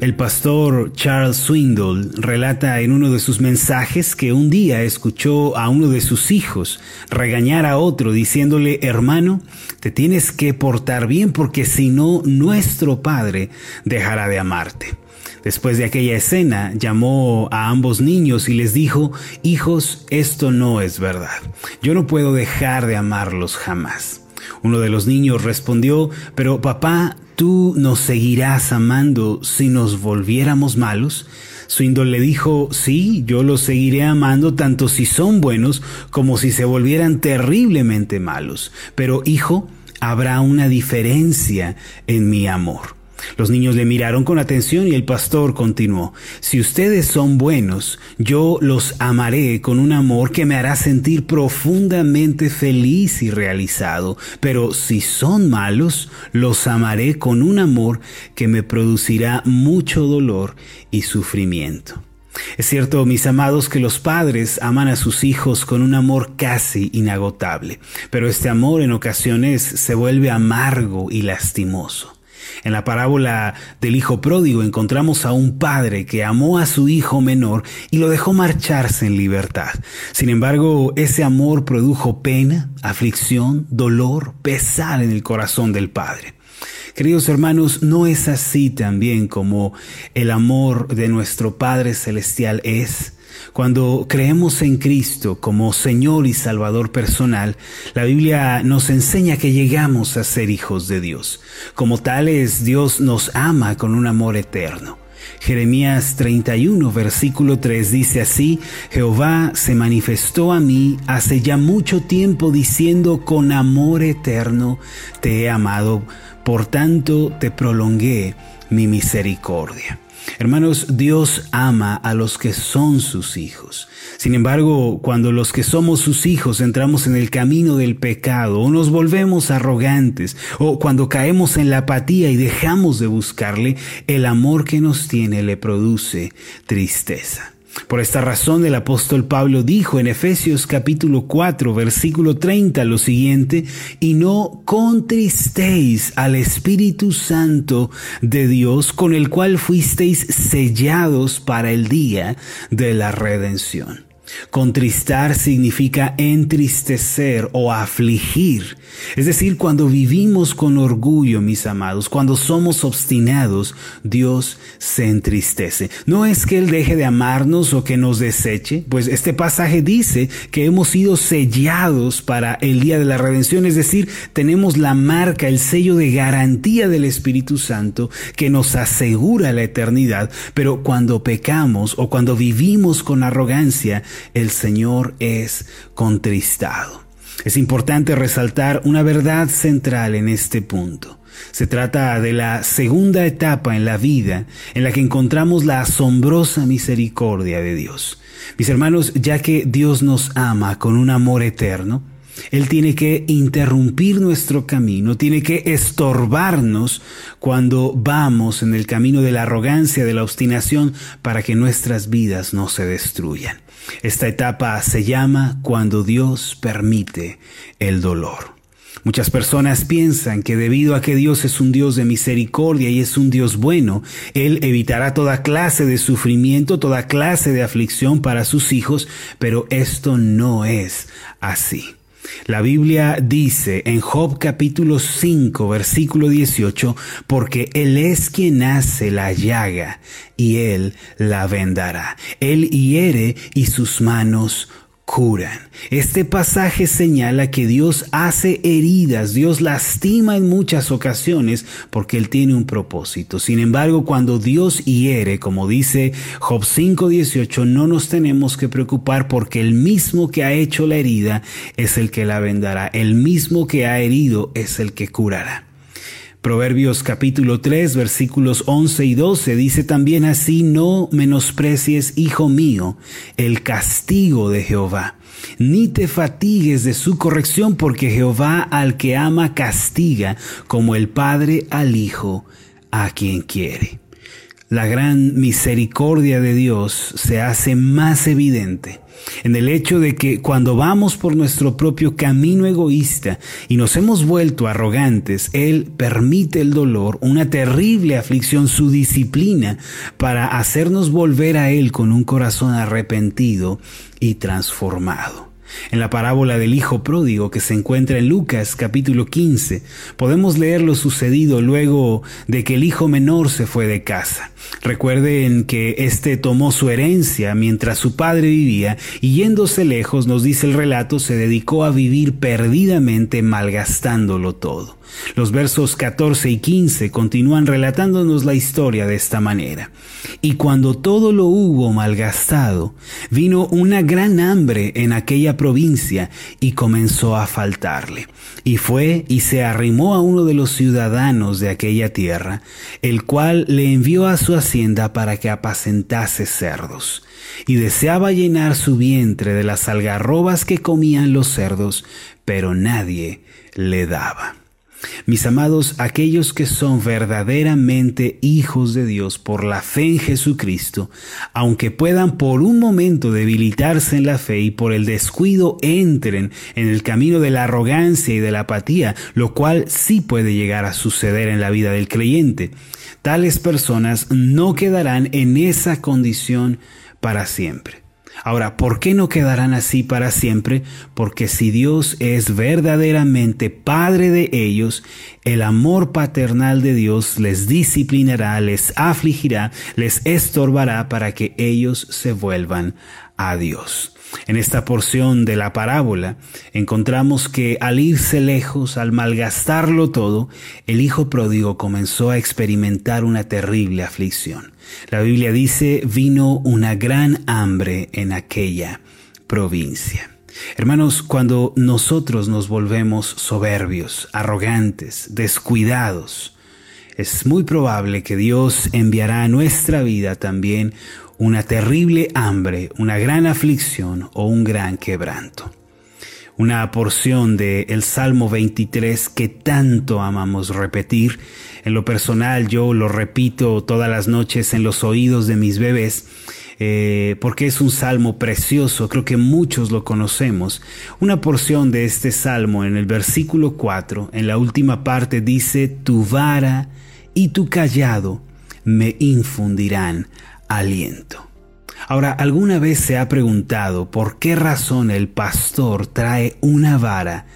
El pastor Charles Swindoll relata en uno de sus mensajes que un día escuchó a uno de sus hijos regañar a otro diciéndole, hermano, te tienes que portar bien porque si no, nuestro Padre dejará de amarte. Después de aquella escena, llamó a ambos niños y les dijo, hijos, esto no es verdad. Yo no puedo dejar de amarlos jamás. Uno de los niños respondió, pero papá, ¿tú nos seguirás amando si nos volviéramos malos? Swindle le dijo, sí, yo los seguiré amando tanto si son buenos como si se volvieran terriblemente malos. Pero hijo, habrá una diferencia en mi amor. Los niños le miraron con atención y el pastor continuó, Si ustedes son buenos, yo los amaré con un amor que me hará sentir profundamente feliz y realizado, pero si son malos, los amaré con un amor que me producirá mucho dolor y sufrimiento. Es cierto, mis amados, que los padres aman a sus hijos con un amor casi inagotable, pero este amor en ocasiones se vuelve amargo y lastimoso. En la parábola del hijo pródigo encontramos a un padre que amó a su hijo menor y lo dejó marcharse en libertad. Sin embargo, ese amor produjo pena, aflicción, dolor, pesar en el corazón del padre. Queridos hermanos, no es así también como el amor de nuestro Padre Celestial es. Cuando creemos en Cristo como Señor y Salvador personal, la Biblia nos enseña que llegamos a ser hijos de Dios. Como tales, Dios nos ama con un amor eterno. Jeremías 31, versículo 3 dice así, Jehová se manifestó a mí hace ya mucho tiempo diciendo, con amor eterno te he amado, por tanto te prolongué mi misericordia. Hermanos, Dios ama a los que son sus hijos. Sin embargo, cuando los que somos sus hijos entramos en el camino del pecado o nos volvemos arrogantes o cuando caemos en la apatía y dejamos de buscarle, el amor que nos tiene le produce tristeza. Por esta razón el apóstol Pablo dijo en Efesios capítulo 4 versículo 30 lo siguiente, y no contristéis al Espíritu Santo de Dios con el cual fuisteis sellados para el día de la redención. Contristar significa entristecer o afligir. Es decir, cuando vivimos con orgullo, mis amados, cuando somos obstinados, Dios se entristece. No es que Él deje de amarnos o que nos deseche, pues este pasaje dice que hemos sido sellados para el día de la redención, es decir, tenemos la marca, el sello de garantía del Espíritu Santo que nos asegura la eternidad, pero cuando pecamos o cuando vivimos con arrogancia, el Señor es contristado. Es importante resaltar una verdad central en este punto. Se trata de la segunda etapa en la vida en la que encontramos la asombrosa misericordia de Dios. Mis hermanos, ya que Dios nos ama con un amor eterno, él tiene que interrumpir nuestro camino, tiene que estorbarnos cuando vamos en el camino de la arrogancia, de la obstinación, para que nuestras vidas no se destruyan. Esta etapa se llama cuando Dios permite el dolor. Muchas personas piensan que debido a que Dios es un Dios de misericordia y es un Dios bueno, Él evitará toda clase de sufrimiento, toda clase de aflicción para sus hijos, pero esto no es así. La Biblia dice en Job capítulo 5 versículo 18, porque Él es quien hace la llaga y Él la vendará. Él hiere y sus manos curan. Este pasaje señala que Dios hace heridas, Dios lastima en muchas ocasiones porque Él tiene un propósito. Sin embargo, cuando Dios hiere, como dice Job 5.18, no nos tenemos que preocupar porque el mismo que ha hecho la herida es el que la vendará, el mismo que ha herido es el que curará. Proverbios capítulo 3 versículos 11 y 12 dice también así, no menosprecies, hijo mío, el castigo de Jehová, ni te fatigues de su corrección, porque Jehová al que ama castiga, como el Padre al Hijo, a quien quiere. la gran misericordia de Dios se hace más evidente en el hecho de que cuando vamos por nuestro propio camino egoísta y nos hemos vuelto arrogantes, Él permite el dolor, una terrible aflicción, su disciplina, para hacernos volver a Él con un corazón arrepentido y transformado. En la parábola del Hijo Pródigo que se encuentra en Lucas capítulo 15, podemos leer lo sucedido luego de que el hijo menor se fue de casa. Recuerden que éste tomó su herencia mientras su padre vivía y yéndose lejos, nos dice el relato, se dedicó a vivir perdidamente malgastándolo todo. Los versos 14 y 15 continúan relatándonos la historia de esta manera. Y cuando todo lo hubo malgastado, vino una gran hambre en aquella provincia y comenzó a faltarle. Y fue y se arrimó a uno de los ciudadanos de aquella tierra, el cual le envió a su hacienda para que apacentase cerdos. Y deseaba llenar su vientre de las algarrobas que comían los cerdos, pero nadie le daba. Mis amados, aquellos que son verdaderamente hijos de Dios por la fe en Jesucristo, aunque puedan por un momento debilitarse en la fe y por el descuido entren en el camino de la arrogancia y de la apatía, lo cual sí puede llegar a suceder en la vida del creyente, tales personas no quedarán en esa condición para siempre. Ahora, ¿por qué no quedarán así para siempre? Porque si Dios es verdaderamente Padre de ellos, el amor paternal de Dios les disciplinará, les afligirá, les estorbará para que ellos se vuelvan a Dios. En esta porción de la parábola encontramos que al irse lejos, al malgastarlo todo, el hijo pródigo comenzó a experimentar una terrible aflicción. La Biblia dice, vino una gran hambre en aquella provincia. Hermanos, cuando nosotros nos volvemos soberbios, arrogantes, descuidados, es muy probable que Dios enviará a nuestra vida también una terrible hambre, una gran aflicción o un gran quebranto. Una porción del el Salmo 23 que tanto amamos repetir. En lo personal yo lo repito todas las noches en los oídos de mis bebés. Eh, porque es un salmo precioso, creo que muchos lo conocemos. Una porción de este salmo en el versículo 4, en la última parte dice, tu vara y tu callado me infundirán aliento. Ahora, ¿alguna vez se ha preguntado por qué razón el pastor trae una vara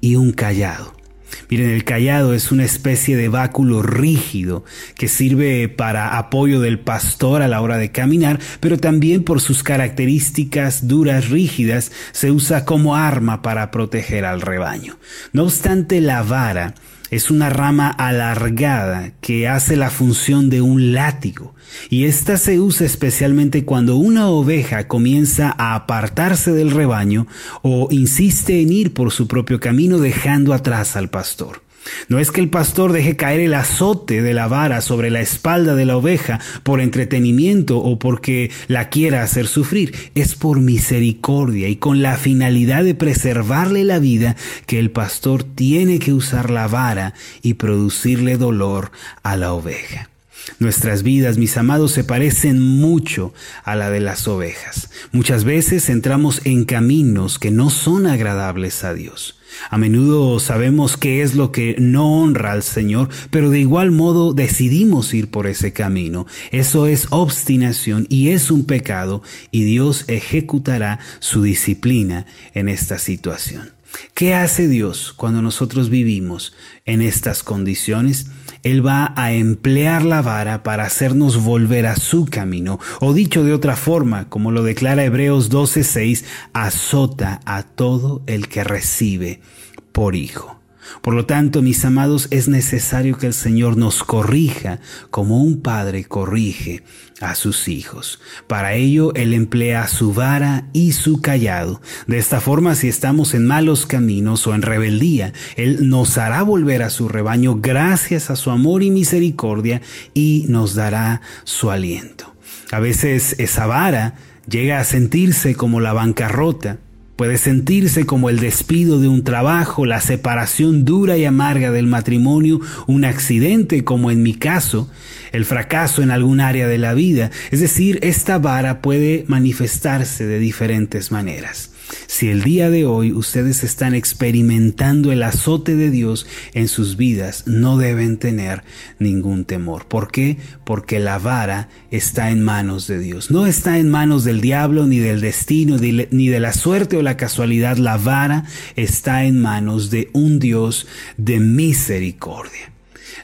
y un callado? Miren, el callado es una especie de báculo rígido que sirve para apoyo del pastor a la hora de caminar, pero también por sus características duras, rígidas, se usa como arma para proteger al rebaño. No obstante, la vara es una rama alargada que hace la función de un látigo y esta se usa especialmente cuando una oveja comienza a apartarse del rebaño o insiste en ir por su propio camino dejando atrás al pastor. No es que el pastor deje caer el azote de la vara sobre la espalda de la oveja por entretenimiento o porque la quiera hacer sufrir, es por misericordia y con la finalidad de preservarle la vida que el pastor tiene que usar la vara y producirle dolor a la oveja. Nuestras vidas, mis amados, se parecen mucho a la de las ovejas. Muchas veces entramos en caminos que no son agradables a Dios. A menudo sabemos qué es lo que no honra al Señor, pero de igual modo decidimos ir por ese camino. Eso es obstinación y es un pecado y Dios ejecutará su disciplina en esta situación. ¿Qué hace Dios cuando nosotros vivimos en estas condiciones? Él va a emplear la vara para hacernos volver a su camino. O dicho de otra forma, como lo declara Hebreos 12:6, azota a todo el que recibe por hijo. Por lo tanto, mis amados, es necesario que el Señor nos corrija como un padre corrige a sus hijos. Para ello, Él emplea su vara y su callado. De esta forma, si estamos en malos caminos o en rebeldía, Él nos hará volver a su rebaño gracias a su amor y misericordia y nos dará su aliento. A veces esa vara llega a sentirse como la bancarrota Puede sentirse como el despido de un trabajo, la separación dura y amarga del matrimonio, un accidente como en mi caso, el fracaso en algún área de la vida. Es decir, esta vara puede manifestarse de diferentes maneras. Si el día de hoy ustedes están experimentando el azote de Dios en sus vidas, no deben tener ningún temor. ¿Por qué? Porque la vara está en manos de Dios. No está en manos del diablo, ni del destino, ni de la suerte o la casualidad. La vara está en manos de un Dios de misericordia.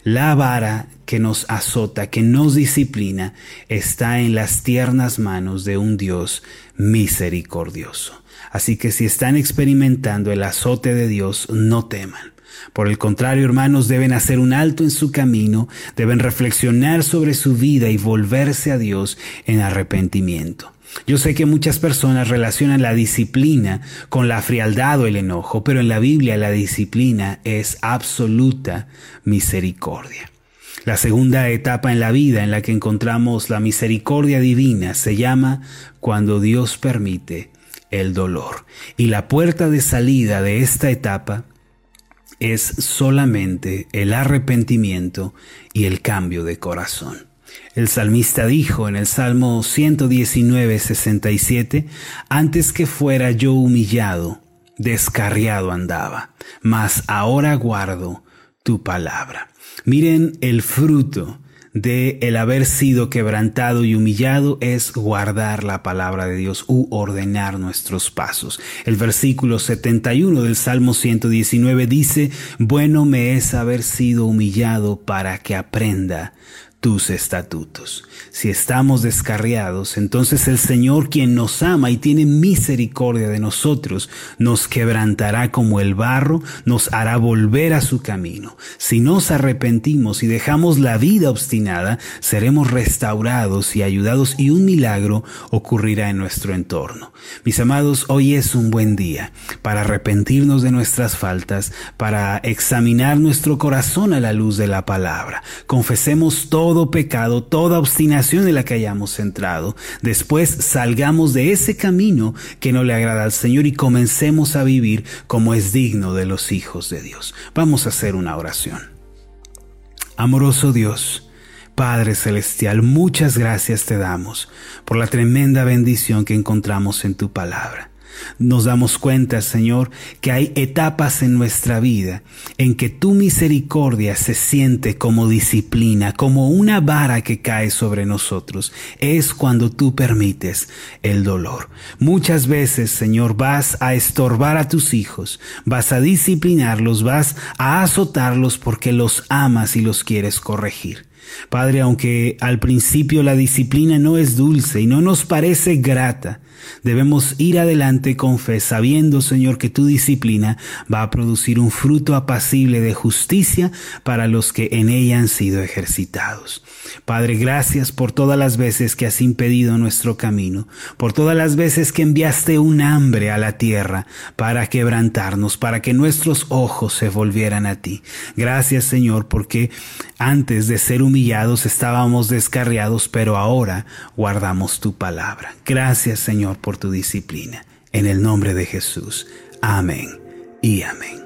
La vara que nos azota, que nos disciplina, está en las tiernas manos de un Dios misericordioso. Así que si están experimentando el azote de Dios, no teman. Por el contrario, hermanos, deben hacer un alto en su camino, deben reflexionar sobre su vida y volverse a Dios en arrepentimiento. Yo sé que muchas personas relacionan la disciplina con la frialdad o el enojo, pero en la Biblia la disciplina es absoluta misericordia. La segunda etapa en la vida en la que encontramos la misericordia divina se llama cuando Dios permite el dolor. Y la puerta de salida de esta etapa es solamente el arrepentimiento y el cambio de corazón. El salmista dijo en el Salmo 119, 67, antes que fuera yo humillado, descarriado andaba, mas ahora guardo tu palabra. Miren el fruto de el haber sido quebrantado y humillado es guardar la palabra de Dios u ordenar nuestros pasos. El versículo 71 del Salmo 119 dice, bueno me es haber sido humillado para que aprenda tus estatutos. Si estamos descarriados, entonces el Señor, quien nos ama y tiene misericordia de nosotros, nos quebrantará como el barro, nos hará volver a su camino. Si nos arrepentimos y dejamos la vida obstinada, seremos restaurados y ayudados y un milagro ocurrirá en nuestro entorno. Mis amados, hoy es un buen día para arrepentirnos de nuestras faltas, para examinar nuestro corazón a la luz de la palabra. Confesemos todo pecado, toda obstinación en la que hayamos entrado. Después salgamos de ese camino que no le agrada al Señor y comencemos a vivir como es digno de los hijos de Dios. Vamos a hacer una oración. Amoroso Dios, Padre Celestial, muchas gracias te damos por la tremenda bendición que encontramos en tu palabra. Nos damos cuenta, Señor, que hay etapas en nuestra vida en que tu misericordia se siente como disciplina, como una vara que cae sobre nosotros. Es cuando tú permites el dolor. Muchas veces, Señor, vas a estorbar a tus hijos, vas a disciplinarlos, vas a azotarlos porque los amas y los quieres corregir. Padre, aunque al principio la disciplina no es dulce y no nos parece grata, Debemos ir adelante con fe, sabiendo, Señor, que tu disciplina va a producir un fruto apacible de justicia para los que en ella han sido ejercitados. Padre, gracias por todas las veces que has impedido nuestro camino, por todas las veces que enviaste un hambre a la tierra para quebrantarnos, para que nuestros ojos se volvieran a ti. Gracias, Señor, porque antes de ser humillados estábamos descarriados, pero ahora guardamos tu palabra. Gracias, Por tu disciplina. En el nombre de Jesús. Amén y amén.